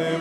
내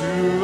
주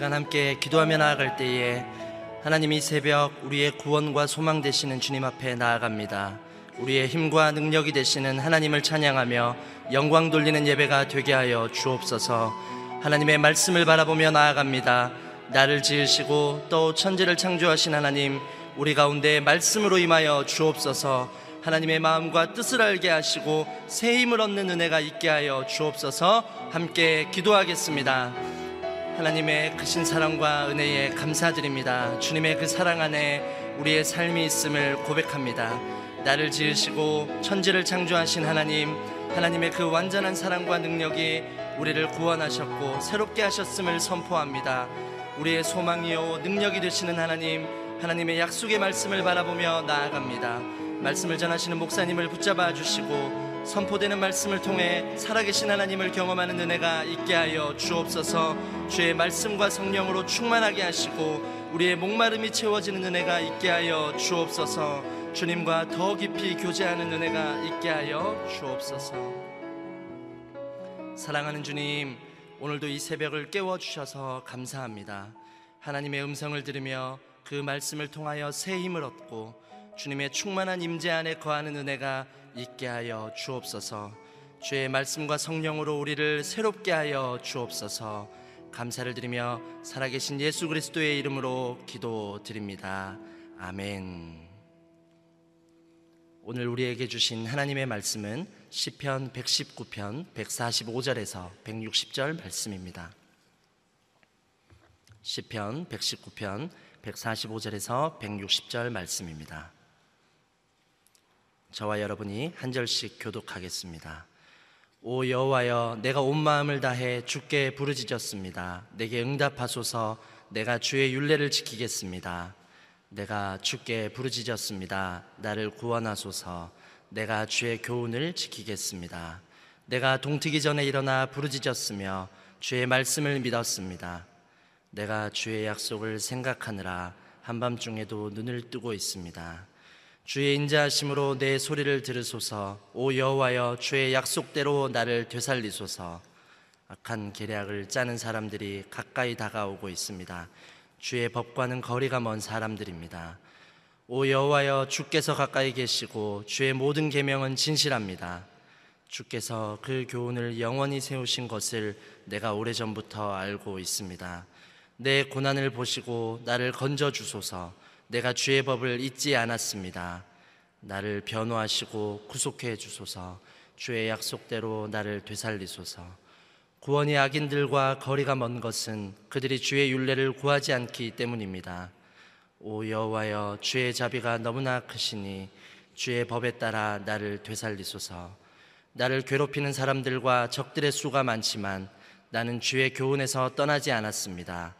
시간 함께 기도하며 나아갈 때에 하나님 이 새벽 우리의 구원과 소망 되시는 주님 앞에 나아갑니다. 우리의 힘과 능력이 되시는 하나님을 찬양하며 영광 돌리는 예배가 되게 하여 주옵소서. 하나님의 말씀을 바라보며 나아갑니다. 나를 지으시고 또 천지를 창조하신 하나님, 우리 가운데 말씀으로 임하여 주옵소서. 하나님의 마음과 뜻을 알게 하시고 새 힘을 얻는 은혜가 있게 하여 주옵소서. 함께 기도하겠습니다. 하나님의 크신 사랑과 은혜에 감사드립니다. 주님의 그 사랑 안에 우리의 삶이 있음을 고백합니다. 나를 지으시고 천지를 창조하신 하나님, 하나님의 그 완전한 사랑과 능력이 우리를 구원하셨고 새롭게 하셨음을 선포합니다. 우리의 소망이요 능력이 되시는 하나님, 하나님의 약속의 말씀을 바라보며 나아갑니다. 말씀을 전하시는 목사님을 붙잡아 주시고 선포되는 말씀을 통해 살아계신 하나님을 경험하는 은혜가 있게 하여 주옵소서. 주의 말씀과 성령으로 충만하게 하시고 우리의 목마름이 채워지는 은혜가 있게 하여 주옵소서. 주님과 더 깊이 교제하는 은혜가 있게 하여 주옵소서. 사랑하는 주님 오늘도 이 새벽을 깨워 주셔서 감사합니다 하나님의 음성을 들으며 그 말씀을 통하여 새 힘을 얻고 주님의 충만한 임재 안에 거하는 은혜가 있게 하여 주옵소서. 주의 말씀과 성령으로 우리를 새롭게 하여 주옵소서. 감사를 드리며 살아계신 예수 그리스도의 이름으로 기도드립니다. 아멘. 오늘 우리에게 주신 하나님의 말씀은 시편 119편 145절에서 160절 말씀입니다. 시편 119편 145절에서 160절 말씀입니다. 저와 여러분이 한 절씩 교독하겠습니다. 오 여호와여 내가 온 마음을 다해 주께 부르짖었습니다. 내게 응답하소서 내가 주의 윤례를 지키겠습니다. 내가 주께 부르짖었습니다. 나를 구원하소서 내가 주의 교훈을 지키겠습니다. 내가 동트기 전에 일어나 부르짖었으며 주의 말씀을 믿었습니다. 내가 주의 약속을 생각하느라 한밤중에도 눈을 뜨고 있습니다. 주의 인자하심으로 내 소리를 들으소서 오 여호와여 주의 약속대로 나를 되살리소서 악한 계략을 짜는 사람들이 가까이 다가오고 있습니다. 주의 법과는 거리가 먼 사람들입니다. 오 여호와여 주께서 가까이 계시고 주의 모든 계명은 진실합니다. 주께서 그 교훈을 영원히 세우신 것을 내가 오래전부터 알고 있습니다. 내 고난을 보시고 나를 건져 주소서. 내가 주의 법을 잊지 않았습니다. 나를 변호하시고 구속해 주소서. 주의 약속대로 나를 되살리소서. 구원이 악인들과 거리가 먼 것은 그들이 주의 윤례를 구하지 않기 때문입니다. 오 여호와여 주의 자비가 너무나 크시니 주의 법에 따라 나를 되살리소서. 나를 괴롭히는 사람들과 적들의 수가 많지만 나는 주의 교훈에서 떠나지 않았습니다.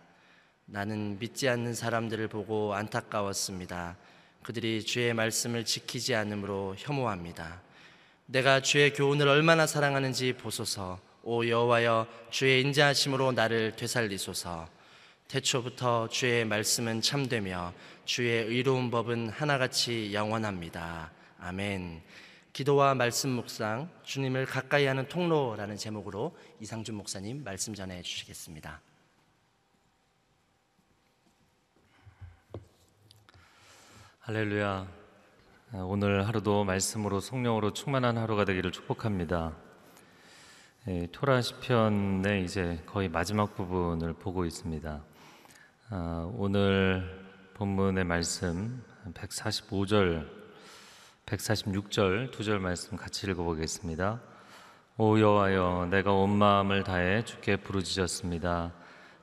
나는 믿지 않는 사람들을 보고 안타까웠습니다. 그들이 주의 말씀을 지키지 않으므로 혐오합니다. 내가 주의 교훈을 얼마나 사랑하는지 보소서. 오 여호와여 주의 인자하심으로 나를 되살리소서. 태초부터 주의 말씀은 참되며 주의 의로운 법은 하나같이 영원합니다. 아멘. 기도와 말씀 묵상 주님을 가까이 하는 통로라는 제목으로 이상준 목사님 말씀 전해 주시겠습니다. 할렐루야. 오늘 하루도 말씀으로 성령으로 충만한 하루가 되기를 축복합니다. 예, 토라 시편의 이제 거의 마지막 부분을 보고 있습니다. 아, 오늘 본문의 말씀 145절, 146절 두 절 말씀 같이 읽어보겠습니다. 오 여호와여, 내가 온 마음을 다해 주께 부르짖었습니다.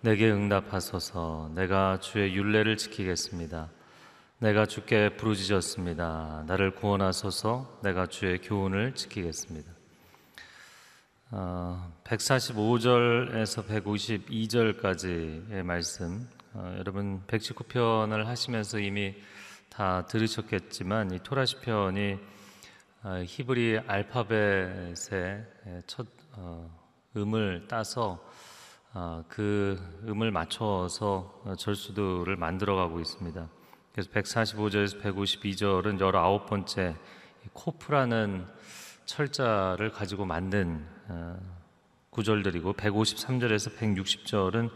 내게 응답하소서. 내가 주의 윤례를 지키겠습니다. 내가 주께 부르짖었습니다. 나를 구원하소서. 내가 주의 교훈을 지키겠습니다. 어, 145절에서 152절까지의 말씀, 어, 여러분 119편을 하시면서 이미 다 들으셨겠지만 이 토라 시편이 어, 히브리 알파벳의 첫 어, 음을 따서 어, 그 음을 맞춰서 절수도를 만들어가고 있습니다. 그래서 145절에서 152절은 19번째 코프라는 철자를 가지고 만든 어, 구절들이고 153절에서 160절은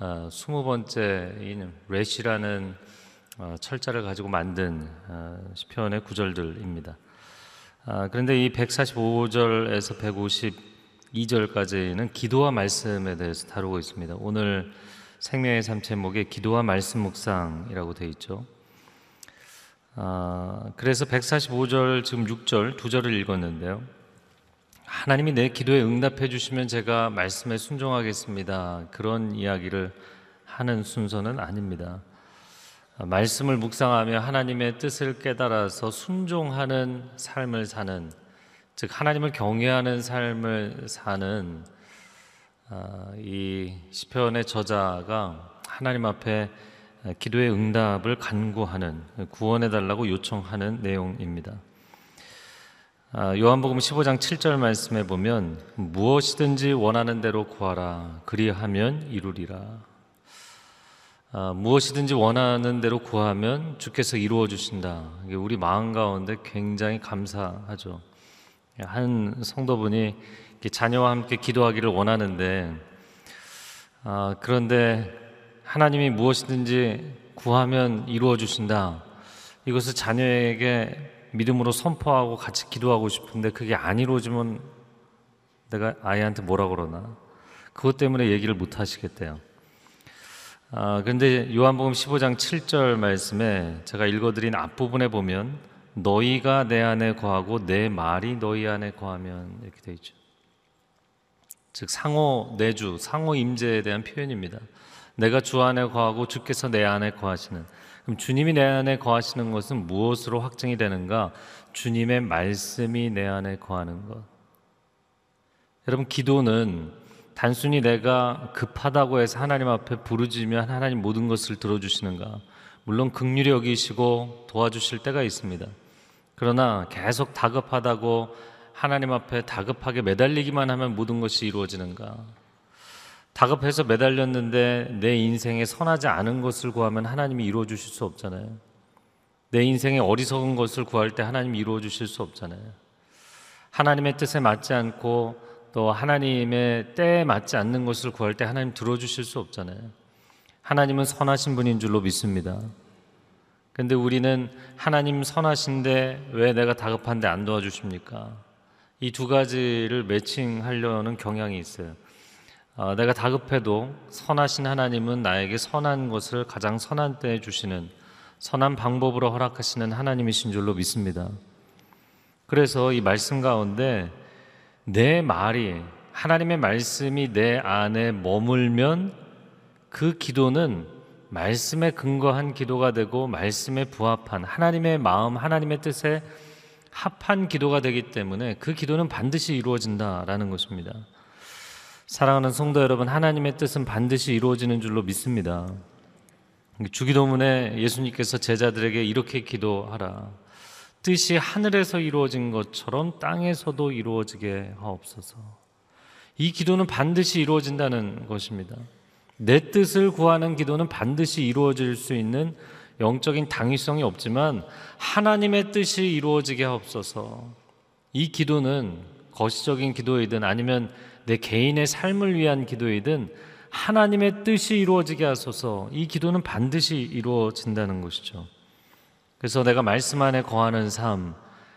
어, 20번째인 레시라는 어, 철자를 가지고 만든 어, 시편의 구절들입니다. 아, 그런데 이 145절에서 152절까지는 기도와 말씀에 대해서 다루고 있습니다. 오늘 생명의 삶 제목에 기도와 말씀 묵상이라고 되어 있죠. 아, 그래서 145절 지금 6절 두 절을 읽었는데요. 하나님이 내 기도에 응답해 주시면 제가 말씀에 순종하겠습니다. 그런 이야기를 하는 순서는 아닙니다. 아, 말씀을 묵상하며 하나님의 뜻을 깨달아서 순종하는 삶을 사는 즉 하나님을 경외하는 삶을 사는 아, 이 시편의 저자가 하나님 앞에 기도의 응답을 간구하는 구원해 달라고 요청하는 내용입니다. 아, 요한복음 15장 7절 말씀에 보면 무엇이든지 원하는 대로 구하라 그리하면 이루리라. 아, 무엇이든지 원하는 대로 구하면 주께서 이루어 주신다. 우리 마음 가운데 굉장히 감사하죠. 한 성도분이 자녀와 함께 기도하기를 원하는데 아, 그런데 하나님이 무엇이든지 구하면 이루어 주신다. 이것을 자녀에게 믿음으로 선포하고 같이 기도하고 싶은데 그게 안 이루어지면 내가 아이한테 뭐라 그러나 그것 때문에 얘기를 못 하시겠대요. 아, 그런데 요한복음 15장 7절 말씀에 제가 읽어드린 앞부분에 보면 너희가 내 안에 거하고 내 말이 너희 안에 거하면 이렇게 되어 있죠. 즉 상호 내주, 상호 임재에 대한 표현입니다. 내가 주 안에 거하고 주께서 내 안에 거하시는 그럼 주님이 내 안에 거하시는 것은 무엇으로 확정이 되는가? 주님의 말씀이 내 안에 거하는 것. 여러분 기도는 단순히 내가 급하다고 해서 하나님 앞에 부르짖으면 하나님 모든 것을 들어주시는가? 물론 극률이 여기시고 도와주실 때가 있습니다. 그러나 계속 다급하다고 하나님 앞에 다급하게 매달리기만 하면 모든 것이 이루어지는가? 다급해서 매달렸는데 내 인생에 선하지 않은 것을 구하면 하나님이 이루어 주실 수 없잖아요. 내 인생에 어리석은 것을 구할 때 하나님이 이루어 주실 수 없잖아요. 하나님의 뜻에 맞지 않고 또 하나님의 때에 맞지 않는 것을 구할 때 하나님 들어 주실 수 없잖아요. 하나님은 선하신 분인 줄로 믿습니다. 근데 우리는 하나님 선하신데 왜 내가 다급한데 안 도와주십니까? 이 두 가지를 매칭하려는 경향이 있어요. 어, 내가 다급해도 선하신 하나님은 나에게 선한 것을 가장 선한 때에 주시는 선한 방법으로 허락하시는 하나님이신 줄로 믿습니다. 그래서 이 말씀 가운데 내 말이 하나님의 말씀이 내 안에 머물면 그 기도는 말씀에 근거한 기도가 되고 말씀에 부합한 하나님의 마음, 하나님의 뜻에 합한 기도가 되기 때문에 그 기도는 반드시 이루어진다라는 것입니다. 사랑하는 성도 여러분, 하나님의 뜻은 반드시 이루어지는 줄로 믿습니다. 주기도문에 예수님께서 제자들에게 이렇게 기도하라. 뜻이 하늘에서 이루어진 것처럼 땅에서도 이루어지게 하옵소서. 이 기도는 반드시 이루어진다는 것입니다. 내 뜻을 구하는 기도는 반드시 이루어질 수 있는 영적인 당위성이 없지만 하나님의 뜻이 이루어지게 하옵소서. 이 기도는 거시적인 기도이든 아니면 내 개인의 삶을 위한 기도이든 하나님의 뜻이 이루어지게 하소서. 이 기도는 반드시 이루어진다는 것이죠. 그래서 내가 말씀 안에 거하는 삶,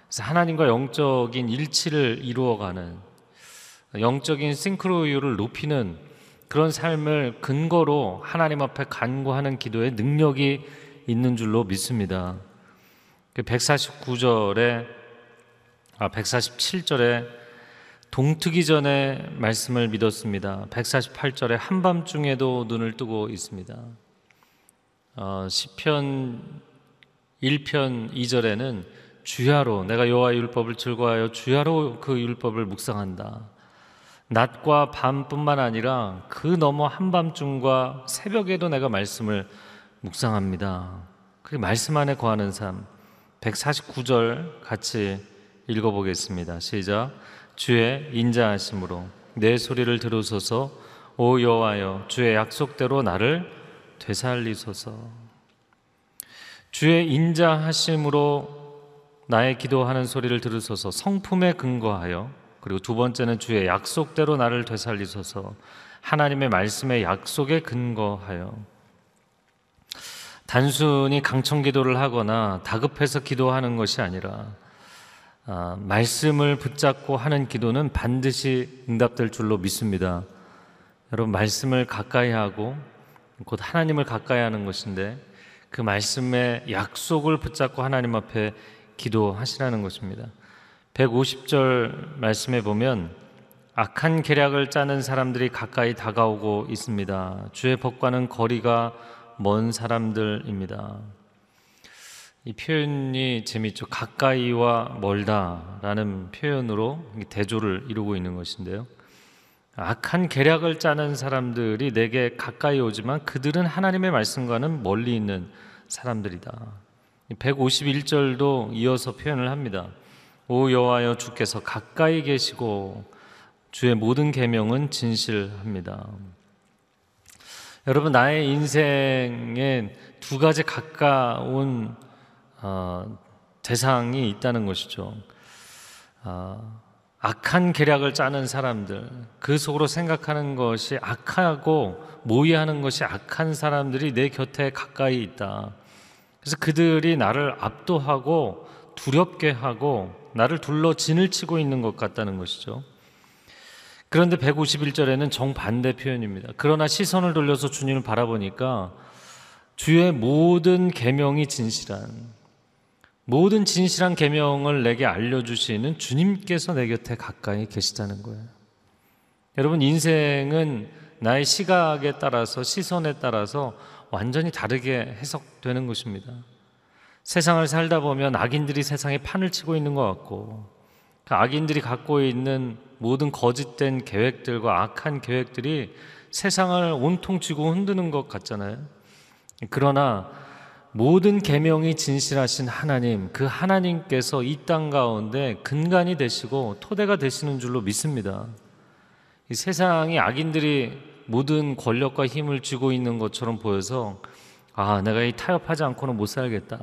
그래서 하나님과 영적인 일치를 이루어가는 영적인 싱크로율을 높이는 그런 삶을 근거로 하나님 앞에 간구하는 기도에 능력이 있는 줄로 믿습니다. 149절에 아 147절에 동트기 전에 말씀을 믿었습니다. 148절에 한밤중에도 눈을 뜨고 있습니다. 어, 시편 1편 2절에는 주야로 내가 여호와의 율법을 즐거워하여 주야로 그 율법을 묵상한다. 낮과 밤뿐만 아니라 그 너머 한밤중과 새벽에도 내가 말씀을 묵상합니다. 그 말씀 안에 거하는 삶 149절 같이 읽어보겠습니다. 시작. 주의 인자하심으로 내 소리를 들으소서 오 여호와여 주의 약속대로 나를 되살리소서. 주의 인자하심으로 나의 기도하는 소리를 들으소서 성품에 근거하여 그리고 두 번째는 주의 약속대로 나를 되살리소서. 하나님의 말씀의 약속에 근거하여 단순히 강청 기도를 하거나 다급해서 기도하는 것이 아니라 아, 말씀을 붙잡고 하는 기도는 반드시 응답될 줄로 믿습니다. 여러분 말씀을 가까이 하고 곧 하나님을 가까이 하는 것인데 그 말씀의 약속을 붙잡고 하나님 앞에 기도하시라는 것입니다. 150절 말씀에 보면 악한 계략을 짜는 사람들이 가까이 다가오고 있습니다. 주의 법과는 거리가 먼 사람들입니다. 이 표현이 재미있죠. 가까이와 멀다라는 표현으로 대조를 이루고 있는 것인데요. 악한 계략을 짜는 사람들이 내게 가까이 오지만 그들은 하나님의 말씀과는 멀리 있는 사람들이다. 151절도 이어서 표현을 합니다. 오 여호와여 주께서 가까이 계시고 주의 모든 계명은 진실합니다. 여러분 나의 인생에 두 가지 가까운 어, 대상이 있다는 것이죠. 어, 악한 계략을 짜는 사람들, 그 속으로 생각하는 것이 악하고 모의하는 것이 악한 사람들이 내 곁에 가까이 있다. 그래서 그들이 나를 압도하고 두렵게 하고 나를 둘러 진을 치고 있는 것 같다는 것이죠. 그런데 151절에는 정반대 표현입니다. 그러나 시선을 돌려서 주님을 바라보니까 주의 모든 계명이 진실한 모든 진실한 계명을 내게 알려주시는 주님께서 내 곁에 가까이 계시다는 거예요. 여러분 인생은 나의 시각에 따라서 시선에 따라서 완전히 다르게 해석되는 것입니다. 세상을 살다 보면 악인들이 세상에 판을 치고 있는 것 같고 그 악인들이 갖고 있는 모든 거짓된 계획들과 악한 계획들이 세상을 온통 쥐고 흔드는 것 같잖아요. 그러나 모든 계명이 진실하신 하나님, 그 하나님께서 이 땅 가운데 근간이 되시고 토대가 되시는 줄로 믿습니다. 이 세상이 악인들이 모든 권력과 힘을 쥐고 있는 것처럼 보여서 아, 내가 이 타협하지 않고는 못 살겠다.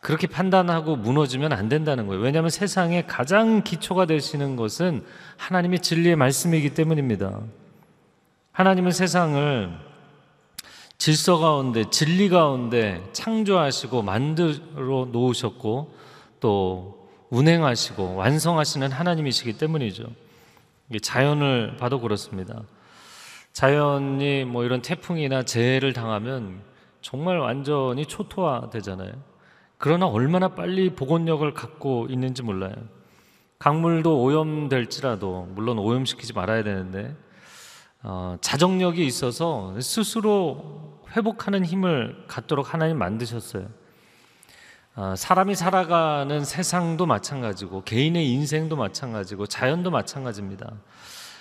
그렇게 판단하고 무너지면 안 된다는 거예요. 왜냐하면 세상에 가장 기초가 되시는 것은 하나님의 진리의 말씀이기 때문입니다. 하나님은 세상을 질서 가운데 진리 가운데 창조하시고 만들어 놓으셨고 또 운행하시고 완성하시는 하나님이시기 때문이죠. 자연을 봐도 그렇습니다. 자연이 뭐 이런 태풍이나 재해를 당하면 정말 완전히 초토화되잖아요. 그러나 얼마나 빨리 복원력을 갖고 있는지 몰라요. 강물도 오염될지라도 물론 오염시키지 말아야 되는데 어, 자정력이 있어서 스스로 회복하는 힘을 갖도록 하나님 만드셨어요. 어, 사람이 살아가는 세상도 마찬가지고 개인의 인생도 마찬가지고 자연도 마찬가지입니다.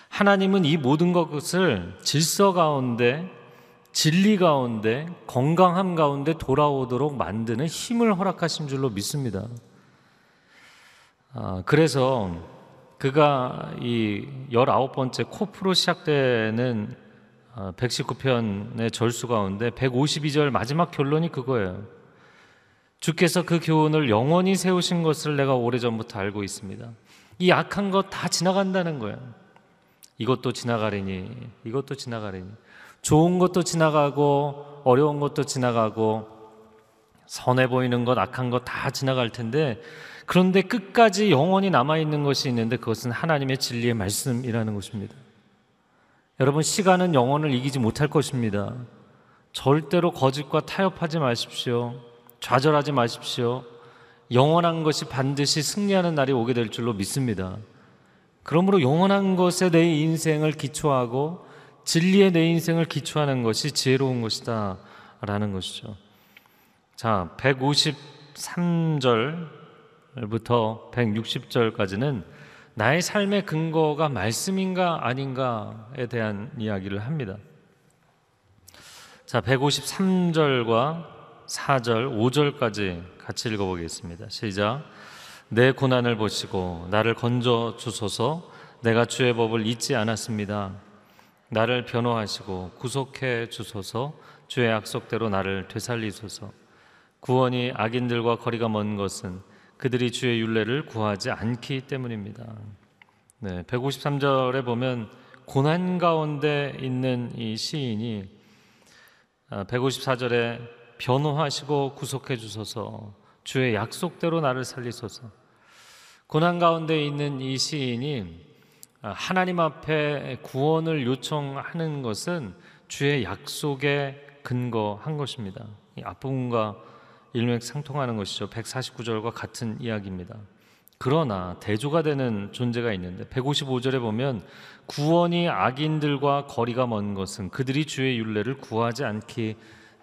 하나님은 이 모든 것을 질서 가운데 진리 가운데 건강함 가운데 돌아오도록 만드는 힘을 허락하신 줄로 믿습니다. 아, 그래서 그가 이 19번째 코프로 시작되는 119편의 어, 절수 가운데 152절 마지막 결론이 그거예요. 주께서 그 교훈을 영원히 세우신 것을 내가 오래전부터 알고 있습니다. 이 악한 것 다 지나간다는 거예요. 이것도 지나가리니, 이것도 지나가리니. 좋은 것도 지나가고, 어려운 것도 지나가고, 선해 보이는 것, 악한 것 다 지나갈 텐데, 그런데 끝까지 영원히 남아있는 것이 있는데 그것은 하나님의 진리의 말씀이라는 것입니다. 여러분, 시간은 영혼을 이기지 못할 것입니다. 절대로 거짓과 타협하지 마십시오. 좌절하지 마십시오. 영원한 것이 반드시 승리하는 날이 오게 될 줄로 믿습니다. 그러므로 영원한 것에 내 인생을 기초하고 진리에 내 인생을 기초하는 것이 지혜로운 것이다. 라는 것이죠. 자, 153절 부터 160절까지는 나의 삶의 근거가 말씀인가 아닌가에 대한 이야기를 합니다. 자, 153절과 4절, 5절까지 같이 읽어보겠습니다. 시작. 내 고난을 보시고 나를 건져 주소서 내가 주의 법을 잊지 않았습니다. 나를 변호하시고 구속해 주소서 주의 약속대로 나를 되살리소서 구원이 악인들과 거리가 먼 것은 그들이 주의 윤례를 구하지 않기 때문입니다. 네, 153절에 보면 고난 가운데 있는 이 시인이 154절에 변호하시고 구속해 주소서 주의 약속대로 나를 살리소서 고난 가운데 있는 이 시인이 아, 하나님 앞에 구원을 요청하는 것은 주의 약속에 근거한 것입니다. 이 앞부분과 일맥상통하는 것이죠. 149절과 같은 이야기입니다. 그러나 대조가 되는 존재가 있는데 155절에 보면 구원이 악인들과 거리가 먼 것은 그들이 주의 윤례를 구하지 않기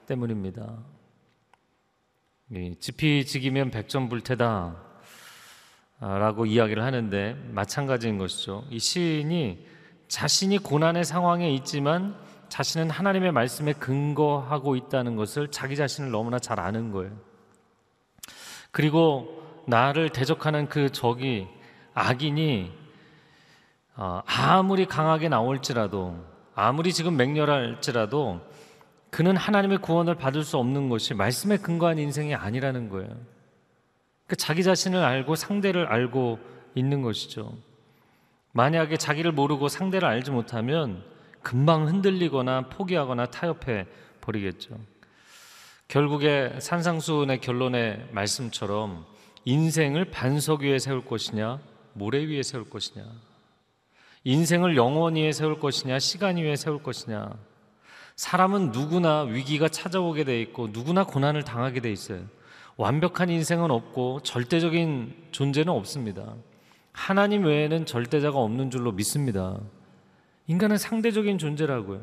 때문입니다. 이 지피지기면 백전불태다 라고 이야기를 하는데 마찬가지인 것이죠. 이 시인이 자신이 고난의 상황에 있지만 자신은 하나님의 말씀에 근거하고 있다는 것을 자기 자신을 너무나 잘 아는 거예요. 그리고 나를 대적하는 그 적이 악인이 어, 아무리 강하게 나올지라도 아무리 지금 맹렬할지라도 그는 하나님의 구원을 받을 수 없는 것이 말씀에 근거한 인생이 아니라는 거예요. 그 자기 자신을 알고 상대를 알고 있는 것이죠. 만약에 자기를 모르고 상대를 알지 못하면 금방 흔들리거나 포기하거나 타협해 버리겠죠. 결국에 산상수훈의 결론의 말씀처럼 인생을 반석 위에 세울 것이냐, 모래 위에 세울 것이냐, 인생을 영원 위에 세울 것이냐, 시간 위에 세울 것이냐. 사람은 누구나 위기가 찾아오게 돼 있고 누구나 고난을 당하게 돼 있어요. 완벽한 인생은 없고 절대적인 존재는 없습니다. 하나님 외에는 절대자가 없는 줄로 믿습니다. 인간은 상대적인 존재라고요.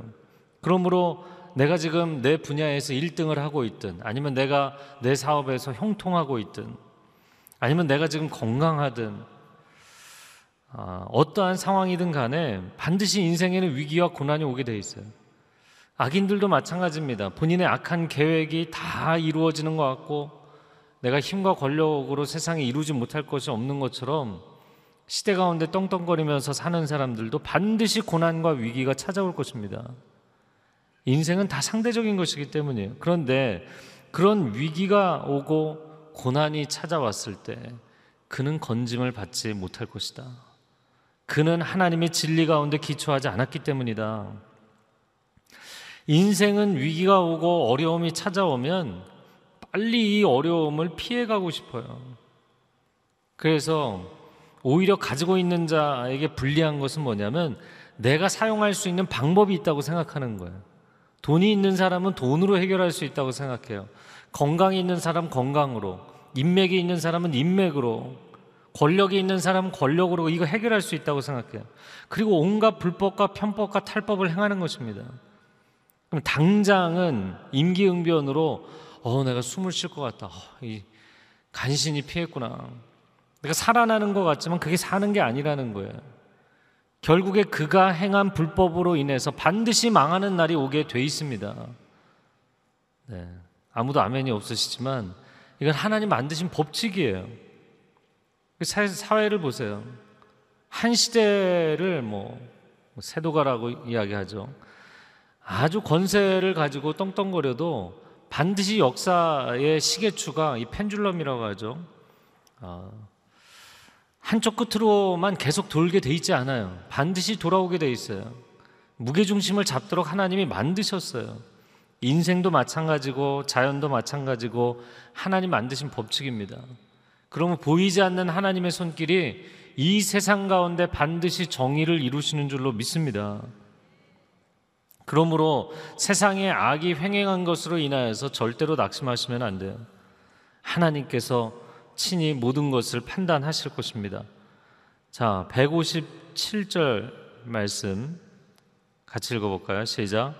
그러므로 내가 지금 내 분야에서 1등을 하고 있든 아니면 내가 내 사업에서 형통하고 있든 아니면 내가 지금 건강하든 아, 어떠한 상황이든 간에 반드시 인생에는 위기와 고난이 오게 돼 있어요. 악인들도 마찬가지입니다. 본인의 악한 계획이 다 이루어지는 것 같고 내가 힘과 권력으로 세상에 이루지 못할 것이 없는 것처럼 시대 가운데 떵떵거리면서 사는 사람들도 반드시 고난과 위기가 찾아올 것입니다. 인생은 다 상대적인 것이기 때문이에요. 그런데 그런 위기가 오고 고난이 찾아왔을 때 그는 건짐을 받지 못할 것이다. 그는 하나님의 진리 가운데 기초하지 않았기 때문이다. 인생은 위기가 오고 어려움이 찾아오면 빨리 이 어려움을 피해가고 싶어요. 그래서 오히려 가지고 있는 자에게 불리한 것은 뭐냐면 내가 사용할 수 있는 방법이 있다고 생각하는 거예요. 돈이 있는 사람은 돈으로 해결할 수 있다고 생각해요. 건강이 있는 사람 건강으로, 인맥이 있는 사람은 인맥으로, 권력이 있는 사람은 권력으로 이거 해결할 수 있다고 생각해요. 그리고 온갖 불법과 편법과 탈법을 행하는 것입니다. 그럼 당장은 임기응변으로 어 내가 숨을 쉴 것 같다. 어, 이 간신히 피했구나. 내가 살아나는 것 같지만 그게 사는 게 아니라는 거예요. 결국에 그가 행한 불법으로 인해서 반드시 망하는 날이 오게 돼 있습니다. 네. 아무도 아멘이 없으시지만 이건 하나님 만드신 법칙이에요. 그 사회 를 보세요. 한 시대를 뭐 세도가라고 이야기하죠. 아주 권세를 가지고 떵떵거려도 반드시 역사의 시계추가 이 펜줄럼이라고 하죠. 어, 한쪽 끝으로만 계속 돌게 돼 있지 않아요. 반드시 돌아오게 돼 있어요. 무게 중심을 잡도록 하나님이 만드셨어요. 인생도 마찬가지고 자연도 마찬가지고 하나님 만드신 법칙입니다. 그러면 보이지 않는 하나님의 손길이 이 세상 가운데 반드시 정의를 이루시는 줄로 믿습니다. 그러므로 세상에 악이 횡행한 것으로 인하여서 절대로 낙심하시면 안 돼요. 하나님께서 친히 모든 것을 판단하실 것입니다. 자, 157절 말씀 같이 읽어볼까요? 시작.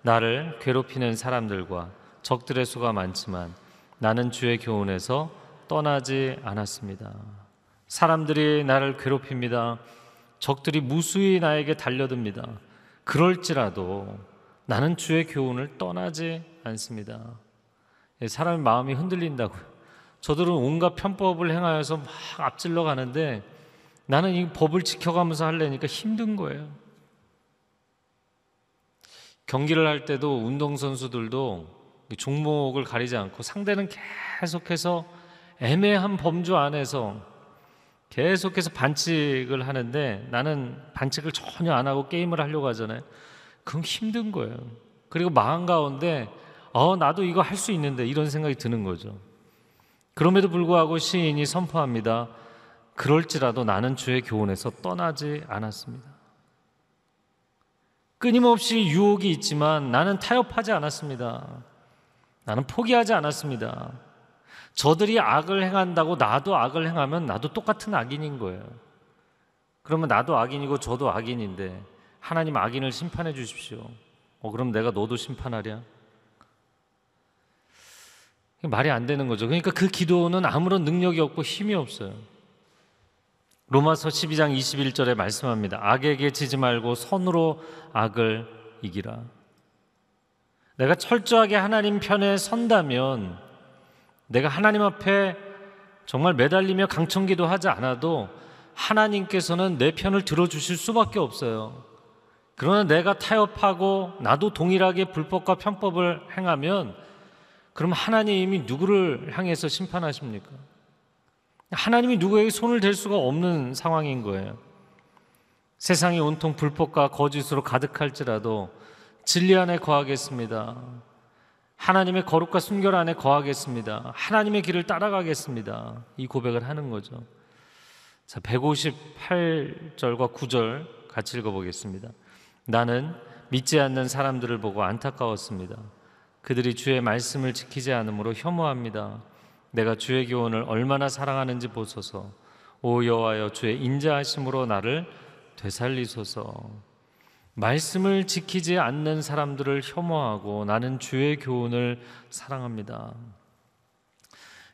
나를 괴롭히는 사람들과 적들의 수가 많지만 나는 주의 교훈에서 떠나지 않았습니다. 사람들이 나를 괴롭힙니다. 적들이 무수히 나에게 달려듭니다. 그럴지라도 나는 주의 교훈을 떠나지 않습니다. 사람의 마음이 흔들린다고요. 저들은 온갖 편법을 행하여서 막 앞질러 가는데 나는 이 법을 지켜가면서 하려니까 힘든 거예요. 경기를 할 때도 운동선수들도 종목을 가리지 않고 상대는 계속해서 애매한 범주 안에서 계속해서 반칙을 하는데 나는 반칙을 전혀 안 하고 게임을 하려고 하잖아요. 그럼 힘든 거예요. 그리고 마음 가운데 어 나도 이거 할 수 있는데 이런 생각이 드는 거죠. 그럼에도 불구하고 시인이 선포합니다. 그럴지라도 나는 주의 교훈에서 떠나지 않았습니다. 끊임없이 유혹이 있지만 나는 타협하지 않았습니다. 나는 포기하지 않았습니다. 저들이 악을 행한다고 나도 악을 행하면 나도 똑같은 악인인 거예요. 그러면 나도 악인이고 저도 악인인데 하나님 악인을 심판해 주십시오. 어, 그럼 내가 너도 심판하랴? 말이 안 되는 거죠. 그러니까 그 기도는 아무런 능력이 없고 힘이 없어요. 로마서 12장 21절에 말씀합니다. 악에게 지지 말고 선으로 악을 이기라. 내가 철저하게 하나님 편에 선다면 내가 하나님 앞에 정말 매달리며 강청기도 하지 않아도 하나님께서는 내 편을 들어주실 수밖에 없어요. 그러나 내가 타협하고 나도 동일하게 불법과 편법을 행하면 그럼 하나님이 누구를 향해서 심판하십니까? 하나님이 누구에게 손을 댈 수가 없는 상황인 거예요. 세상이 온통 불법과 거짓으로 가득할지라도 진리 안에 거하겠습니다. 하나님의 거룩과 순결 안에 거하겠습니다. 하나님의 길을 따라가겠습니다. 이 고백을 하는 거죠. 자, 158절과 9절 같이 읽어보겠습니다. 나는 믿지 않는 사람들을 보고 안타까웠습니다. 그들이 주의 말씀을 지키지 않으므로 혐오합니다. 내가 주의 교훈을 얼마나 사랑하는지 보소서. 오 여호와여 주의 인자하심으로 나를 되살리소서. 말씀을 지키지 않는 사람들을 혐오하고 나는 주의 교훈을 사랑합니다.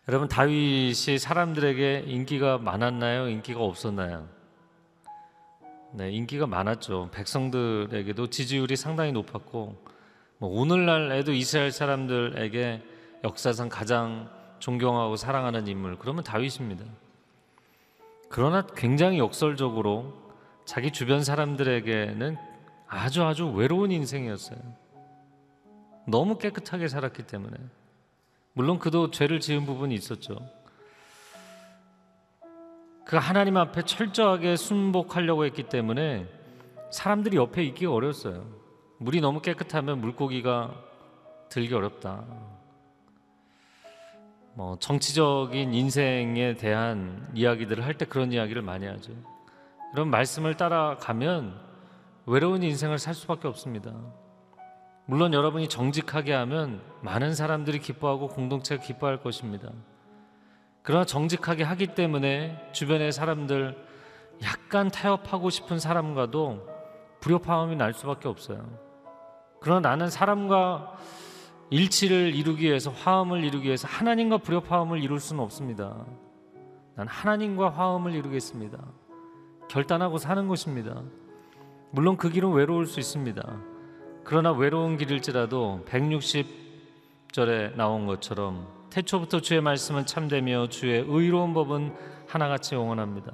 여러분 다윗이 사람들에게 인기가 많았나요? 인기가 없었나요? 네, 인기가 많았죠. 백성들에게도 지지율이 상당히 높았고 뭐 오늘날에도 이스라엘 사람들에게 역사상 가장 존경하고 사랑하는 인물 그러면 다윗입니다. 그러나 굉장히 역설적으로 자기 주변 사람들에게는 아주 아주 외로운 인생이었어요. 너무 깨끗하게 살았기 때문에. 물론 그도 죄를 지은 부분이 있었죠. 그 하나님 앞에 철저하게 순복하려고 했기 때문에 사람들이 옆에 있기가 어려웠어요. 물이 너무 깨끗하면 물고기가 들기 어렵다. 뭐 정치적인 인생에 대한 이야기들을 할 때 그런 이야기를 많이 하죠. 이런 말씀을 따라가면 외로운 인생을 살 수밖에 없습니다. 물론 여러분이 정직하게 하면 많은 사람들이 기뻐하고 공동체가 기뻐할 것입니다. 그러나 정직하게 하기 때문에 주변의 사람들 약간 타협하고 싶은 사람과도 불협화음이 날 수밖에 없어요. 그러나 나는 사람과 일치를 이루기 위해서 화음을 이루기 위해서 하나님과 불협화음을 이룰 수는 없습니다. 난 하나님과 화음을 이루겠습니다. 결단하고 사는 것입니다. 물론 그 길은 외로울 수 있습니다. 그러나 외로운 길일지라도 160절에 나온 것처럼 태초부터 주의 말씀은 참되며 주의 의로운 법은 하나같이 영원합니다.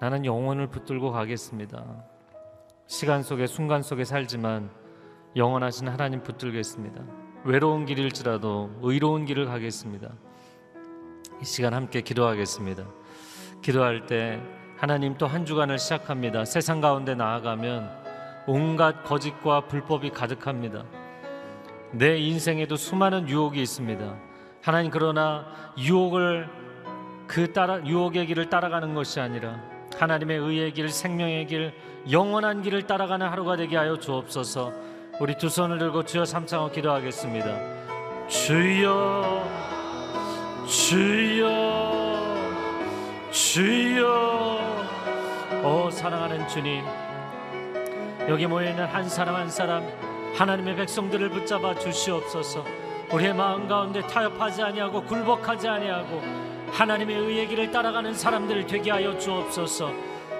나는 영원을 붙들고 가겠습니다. 시간 속에 순간 속에 살지만 영원하신 하나님 붙들겠습니다. 외로운 길일지라도 의로운 길을 가겠습니다. 이 시간 함께 기도하겠습니다. 기도할 때 하나님 또 한 주간을 시작합니다. 세상 가운데 나아가면 온갖 거짓과 불법이 가득합니다. 내 인생에도 수많은 유혹이 있습니다. 하나님 그러나 유혹을 그 따라 유혹의 길을 따라가는 것이 아니라 하나님의 의의 길, 생명의 길, 영원한 길을 따라가는 하루가 되게 하여 주옵소서. 우리 두 손을 들고 주여 삼창어 기도하겠습니다. 주여, 주여, 주여. 오 사랑하는 주님 여기 모여 있는 한 사람 한 사람 하나님의 백성들을 붙잡아 주시옵소서. 우리의 마음 가운데 타협하지 아니하고 굴복하지 아니하고 하나님의 의의 길을 따라가는 사람들 되게 하여 주옵소서.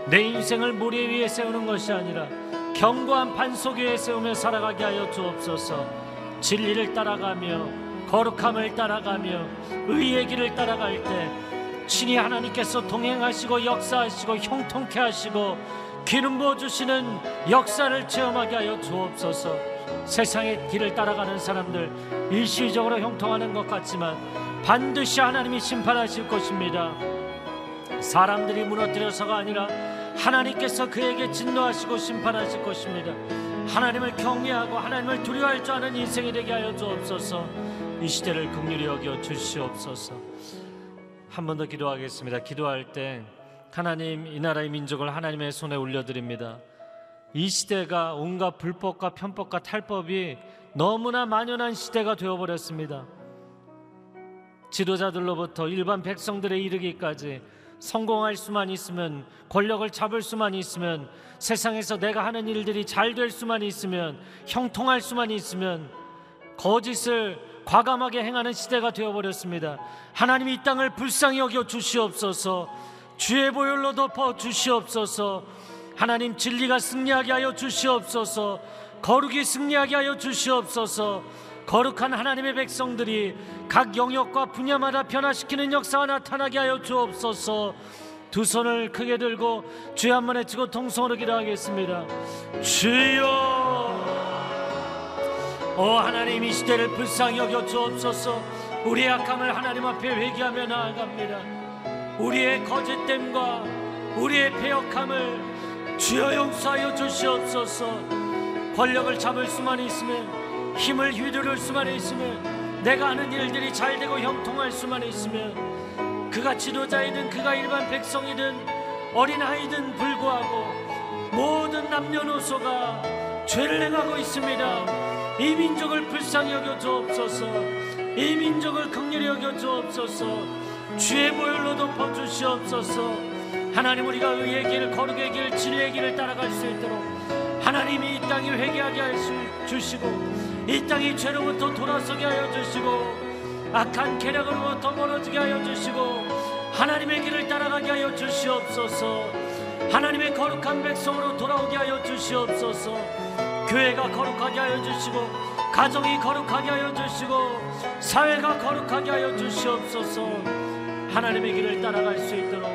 내 인생을 모래 위에 세우는 것이 아니라 견고한 반석 위에 세우며 살아가게 하여 주옵소서. 진리를 따라가며 거룩함을 따라가며 의의 길을 따라갈 때 친히 하나님께서 동행하시고 역사하시고 형통케 하시고 기름 부어 주시는 역사를 체험하게 하여 주옵소서. 세상의 길을 따라가는 사람들 일시적으로 형통하는 것 같지만 반드시 하나님이 심판하실 것입니다. 사람들이 무너뜨려서가 아니라 하나님께서 그에게 진노하시고 심판하실 것입니다. 하나님을 경외하고 하나님을 두려워할 줄 아는 인생이 되게 하여 주옵소서. 이 시대를 긍휼히 여겨 주시옵소서. 한 번 더 기도하겠습니다. 기도할 때 하나님 이 나라의 민족을 하나님의 손에 올려드립니다. 이 시대가 온갖 불법과 편법과 탈법이 너무나 만연한 시대가 되어버렸습니다. 지도자들로부터 일반 백성들에 이르기까지 성공할 수만 있으면 권력을 잡을 수만 있으면 세상에서 내가 하는 일들이 잘 될 수만 있으면 형통할 수만 있으면 거짓을 과감하게 행하는 시대가 되어버렸습니다. 하나님 이 땅을 불쌍히 여겨 주시옵소서 주의 보혈로 덮어 주시옵소서 하나님 진리가 승리하게 하여 주시옵소서 거룩이 승리하게 하여 주시옵소서 거룩한 하나님의 백성들이 각 영역과 분야마다 변화시키는 역사가 나타나게 하여 주옵소서. 두 손을 크게 들고 주의 한 번에 치고 통성으로 기도하겠습니다. 주여! 오 하나님 이 시대를 불쌍히 여겨 주옵소서. 우리의 약함을 하나님 앞에 회개하며 나아갑니다. 우리의 거짓됨과 우리의 패역함을 주여 용서하여 주시옵소서. 권력을 잡을 수만 있으면 힘을 휘두를 수만 있으면 내가 하는 일들이 잘 되고 형통할 수만 있으면 그가 지도자이든 그가 일반 백성이든 어린아이든 불구하고 모든 남녀노소가 죄를 행하고 있습니다. 이 민족을 불쌍히 여겨 주옵소서. 이 민족을 긍휼히 여겨 주옵소서. 주의 보혈로 덮어 주시옵소서. 하나님 우리가 의의 길 거룩의 길 진리의 길을 따라갈 수 있도록 하나님이 이 땅이 회개하게 하여 주시고 이 땅이 죄로부터 돌아서게 하여 주시고 악한 계략으로부터 멀어지게 하여 주시고 하나님의 길을 따라가게 하여 주시옵소서. 하나님의 거룩한 백성으로 돌아오게 하여 주시옵소서. 교회가 거룩하게 하여 주시고 가정이 거룩하게 하여 주시고 사회가 거룩하게 하여 주시옵소서. 하나님의 길을 따라갈 수 있도록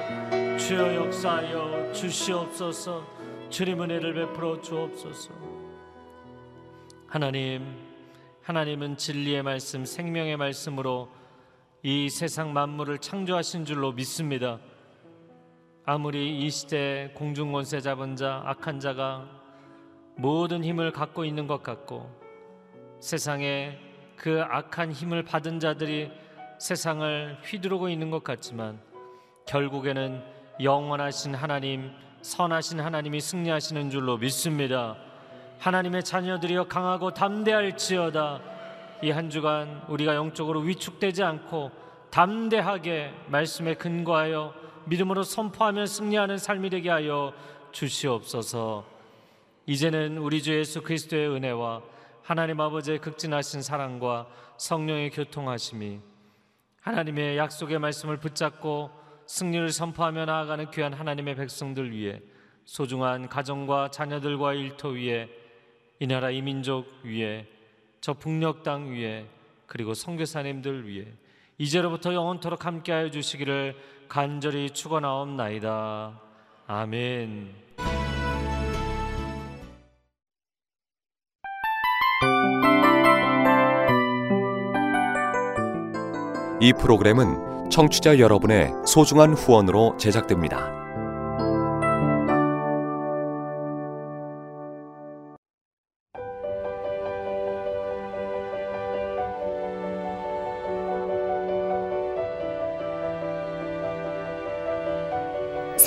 주여 역사하여 주시옵소서. 주님 은혜를 베풀어 주옵소서 하나님, 하나님은 진리의 말씀, 생명의 말씀으로 이 세상 만물을 창조하신 줄로 믿습니다. 아무리 이 시대 공중 권세 잡은 자, 악한 자가 모든 힘을 갖고 있는 것 같고 세상에 그 악한 힘을 받은 자들이 세상을 휘두르고 있는 것 같지만 결국에는 영원하신 하나님, 선하신 하나님이 승리하시는 줄로 믿습니다. 하나님의 자녀들이여 강하고 담대할지어다 이 한 주간 우리가 영적으로 위축되지 않고 담대하게 말씀에 근거하여 믿음으로 선포하며 승리하는 삶이 되게 하여 주시옵소서. 이제는 우리 주 예수 그리스도의 은혜와 하나님 아버지의 극진하신 사랑과 성령의 교통하심이 하나님의 약속의 말씀을 붙잡고 승리를 선포하며 나아가는 귀한 하나님의 백성들 위해 소중한 가정과 자녀들과 일터 위에 이 나라 이 민족 위에 저 북녘 땅 위에 그리고 선교사님들 위에 이제로부터 영원토록 함께하여 주시기를 간절히 축원하옵나이다. 아멘. 이 프로그램은 청취자 여러분의 소중한 후원으로 제작됩니다.